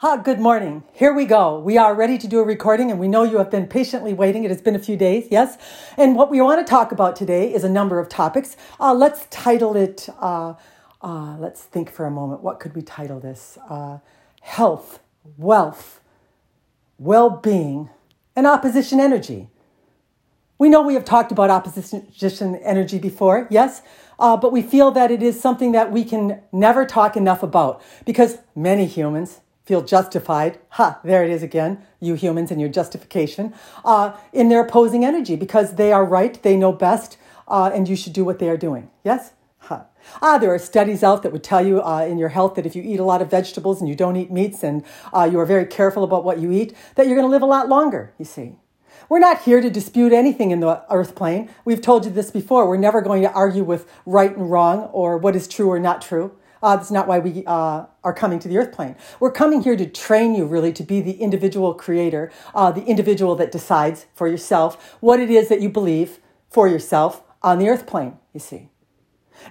Ha, good morning. Here we go. We are ready to do a recording and we know you have been patiently waiting. It has been a few days, yes? And what we want to talk about today is a number of topics. Uh, let's title it, uh, uh, let's think for a moment. What could we title this? Uh, health, wealth, well being, and opposition energy. We know we have talked about opposition energy before, yes? Uh, but we feel that it is something that we can never talk enough about because many humans, feel justified. Ha, there it is again, you humans and your justification, uh, in their opposing energy because they are right, they know best, uh, and you should do what they are doing. Yes? Ha. Ah, there are studies out that would tell you uh, in your health that if you eat a lot of vegetables and you don't eat meats and uh, you are very careful about what you eat, that you're going to live a lot longer, you see. We're not here to dispute anything in the earth plane. We've told you this before. We're never going to argue with right and wrong or what is true or not true. Uh, that's not why we uh, are coming to the earth plane. We're coming here to train you really to be the individual creator, uh, the individual that decides for yourself what it is that you believe for yourself on the earth plane, you see.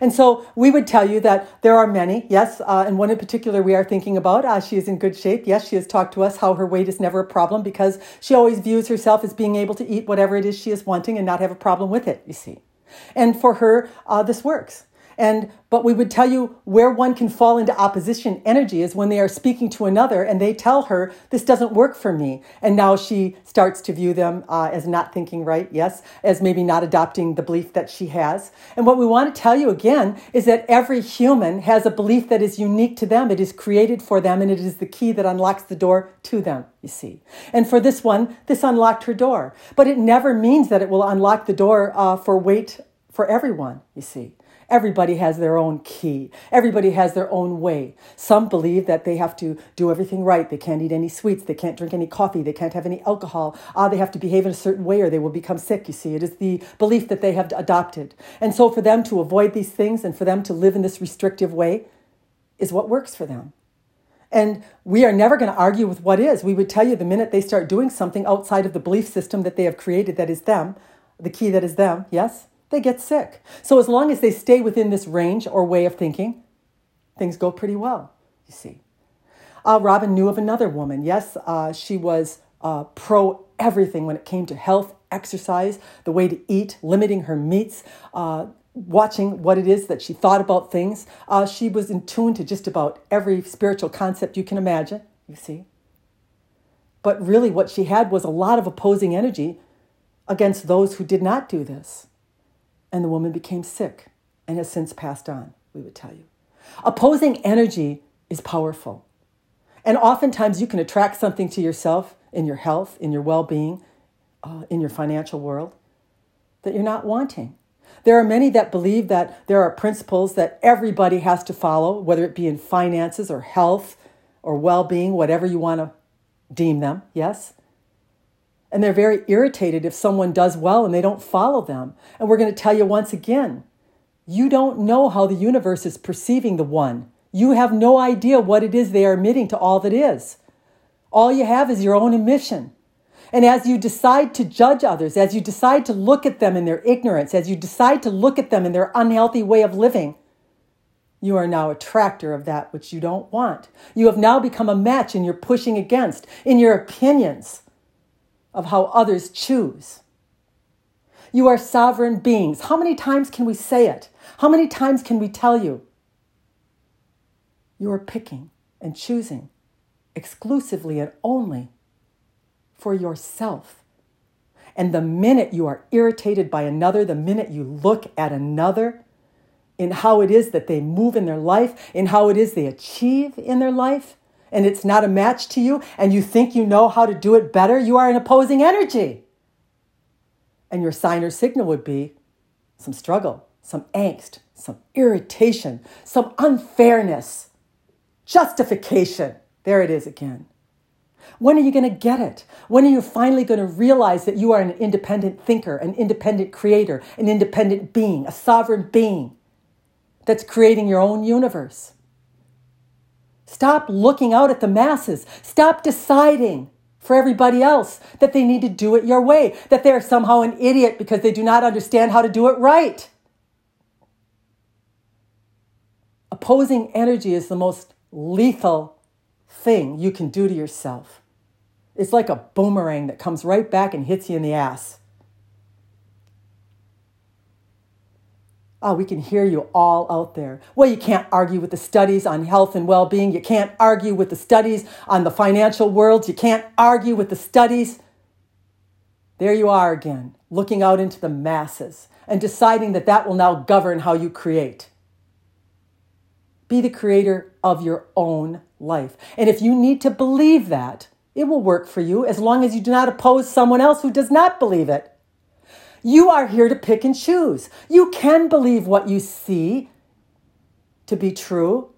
And so we would tell you that there are many, yes, uh, and one in particular we are thinking about. Uh, she is in good shape. Yes, she has talked to us how her weight is never a problem because she always views herself as being able to eat whatever it is she is wanting and not have a problem with it, you see. And for her, uh, this works. And but we would tell you where one can fall into opposition energy is when they are speaking to another and they tell her this doesn't work for me, and now she starts to view them uh, as not thinking right, yes, as maybe not adopting the belief that she has. And what we want to tell you again is that every human has a belief that is unique to them. It is created for them, and it is the key that unlocks the door to them. You see, and for this one, this unlocked her door, but it never means that it will unlock the door uh, for weight for everyone. You see. Everybody has their own key. Everybody has their own way. Some believe that they have to do everything right. They can't eat any sweets. They can't drink any coffee. They can't have any alcohol. Ah, they have to behave in a certain way or they will become sick. You see, it is the belief that they have adopted. And so for them to avoid these things and for them to live in this restrictive way is what works for them. And we are never going to argue with what is. We would tell you the minute they start doing something outside of the belief system that they have created that is them, the key that is them, yes? They get sick. So as long as they stay within this range or way of thinking, things go pretty well, you see. Uh, Robin knew of another woman. Yes, uh, she was uh, pro everything when it came to health, exercise, the way to eat, limiting her meats, uh, watching what it is that she thought about things. Uh, she was in tune to just about every spiritual concept you can imagine, you see. But really, what she had was a lot of opposing energy against those who did not do this and the woman became sick and has since passed on, we would tell you. Opposing energy is powerful. And oftentimes you can attract something to yourself in your health, in your well being, uh, in your financial world that you're not wanting. There are many that believe that there are principles that everybody has to follow, whether it be in finances or health or well being, whatever you want to deem them, yes? And they're very irritated if someone does well and they don't follow them. And we're going to tell you once again you don't know how the universe is perceiving the one. You have no idea what it is they are emitting to all that is. All you have is your own emission. And as you decide to judge others, as you decide to look at them in their ignorance, as you decide to look at them in their unhealthy way of living, you are now a tractor of that which you don't want. You have now become a match and you're pushing against in your opinions of how others choose. You are sovereign beings. How many times can we say it? How many times can we tell you? You are picking and choosing exclusively and only for yourself. And the minute you are irritated by another, the minute you look at another, in how it is that they move in their life, in how it is they achieve in their life, and it's not a match to you and you think you know how to do it better, you are an opposing energy. And your sign or signal would be some struggle, some angst, some irritation, some unfairness, justification. There it is again. When are you going to get it? When are you finally going to realize that you are an independent thinker, an independent creator, an independent being, a sovereign being that's creating your own universe? Stop looking out at the masses. Stop deciding for everybody else that they need to do it your way, that they are somehow an idiot because they do not understand how to do it right. Opposing energy is the most lethal thing you can do to yourself. It's like a boomerang that comes right back and hits you in the ass. Oh, we can hear you all out there. Well, you can't argue with the studies on health and well being. You can't argue with the studies on the financial world. You can't argue with the studies. There you are again, looking out into the masses and deciding that that will now govern how you create. Be the creator of your own life. And if you need to believe that, it will work for you as long as you do not oppose someone else who does not believe it. You are here to pick and choose. You can believe what you see to be true,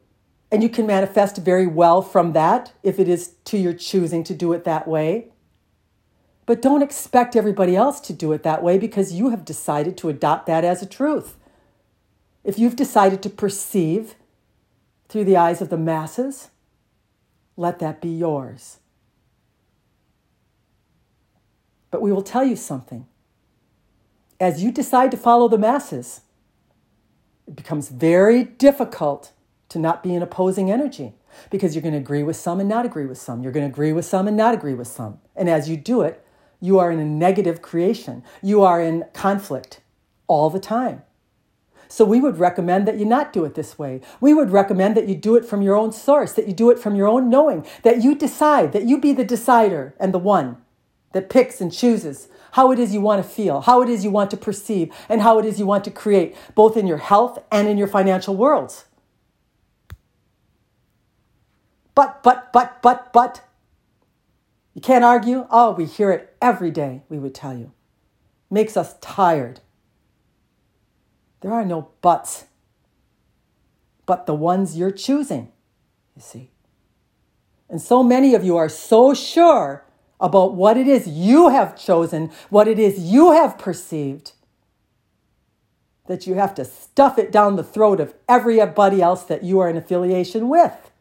and you can manifest very well from that if it is to your choosing to do it that way. But don't expect everybody else to do it that way because you have decided to adopt that as a truth. If you've decided to perceive through the eyes of the masses, let that be yours. But we will tell you something as you decide to follow the masses, it becomes very difficult to not be an opposing energy because you're going to agree with some and not agree with some. You're going to agree with some and not agree with some. And as you do it, you are in a negative creation. You are in conflict all the time. So we would recommend that you not do it this way. We would recommend that you do it from your own source, that you do it from your own knowing, that you decide, that you be the decider and the one that picks and chooses how it is you want to feel, how it is you want to perceive, and how it is you want to create, both in your health and in your financial worlds. But, but, but, but, but. You can't argue? Oh, we hear it every day, we would tell you. Makes us tired. There are no buts, but the ones you're choosing, you see. And so many of you are so sure about what it is you have chosen, what it is you have perceived, that you have to stuff it down the throat of everybody else that you are in affiliation with.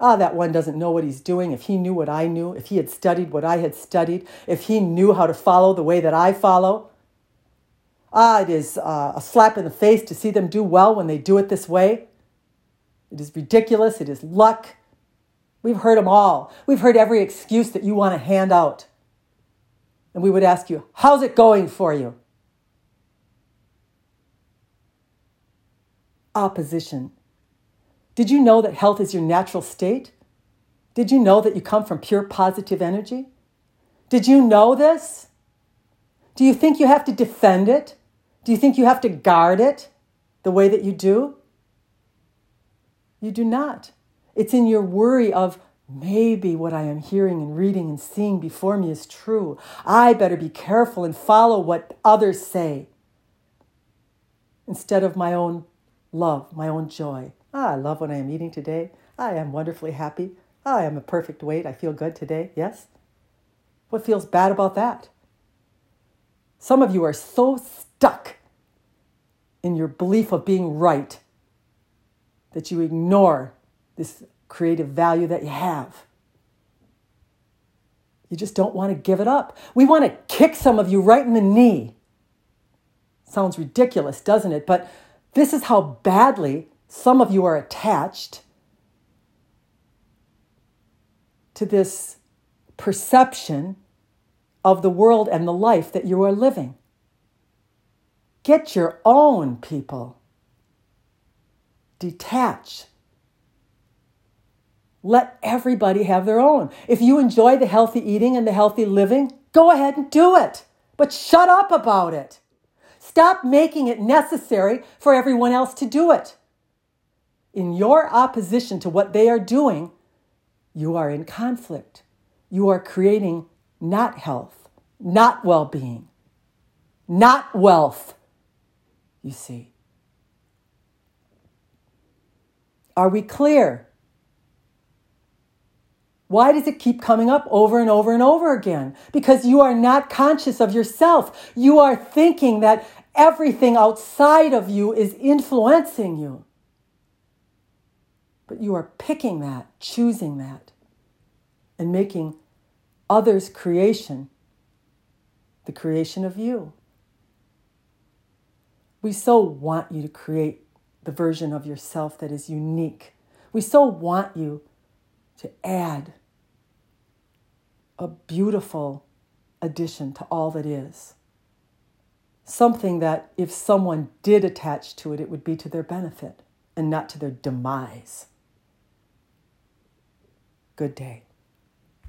Ah, that one doesn't know what he's doing. If he knew what I knew, if he had studied what I had studied, if he knew how to follow the way that I follow. Ah, it is uh, a slap in the face to see them do well when they do it this way. It is ridiculous. It is luck. We've heard them all. We've heard every excuse that you want to hand out. And we would ask you, how's it going for you? Opposition. Did you know that health is your natural state? Did you know that you come from pure positive energy? Did you know this? Do you think you have to defend it? Do you think you have to guard it the way that you do? You do not. It's in your worry of maybe what I am hearing and reading and seeing before me is true. I better be careful and follow what others say instead of my own love, my own joy. Ah, I love what I am eating today. I am wonderfully happy. I am a perfect weight. I feel good today. Yes? What feels bad about that? Some of you are so stuck in your belief of being right that you ignore this creative value that you have. You just don't want to give it up. We want to kick some of you right in the knee. Sounds ridiculous, doesn't it? But this is how badly some of you are attached to this perception of the world and the life that you are living. Get your own people. Detach let everybody have their own. If you enjoy the healthy eating and the healthy living, go ahead and do it. But shut up about it. Stop making it necessary for everyone else to do it. In your opposition to what they are doing, you are in conflict. You are creating not health, not well being, not wealth, you see. Are we clear? Why does it keep coming up over and over and over again? Because you are not conscious of yourself. You are thinking that everything outside of you is influencing you. But you are picking that, choosing that, and making others' creation the creation of you. We so want you to create the version of yourself that is unique. We so want you to add a beautiful addition to all that is. Something that if someone did attach to it, it would be to their benefit and not to their demise. Good day.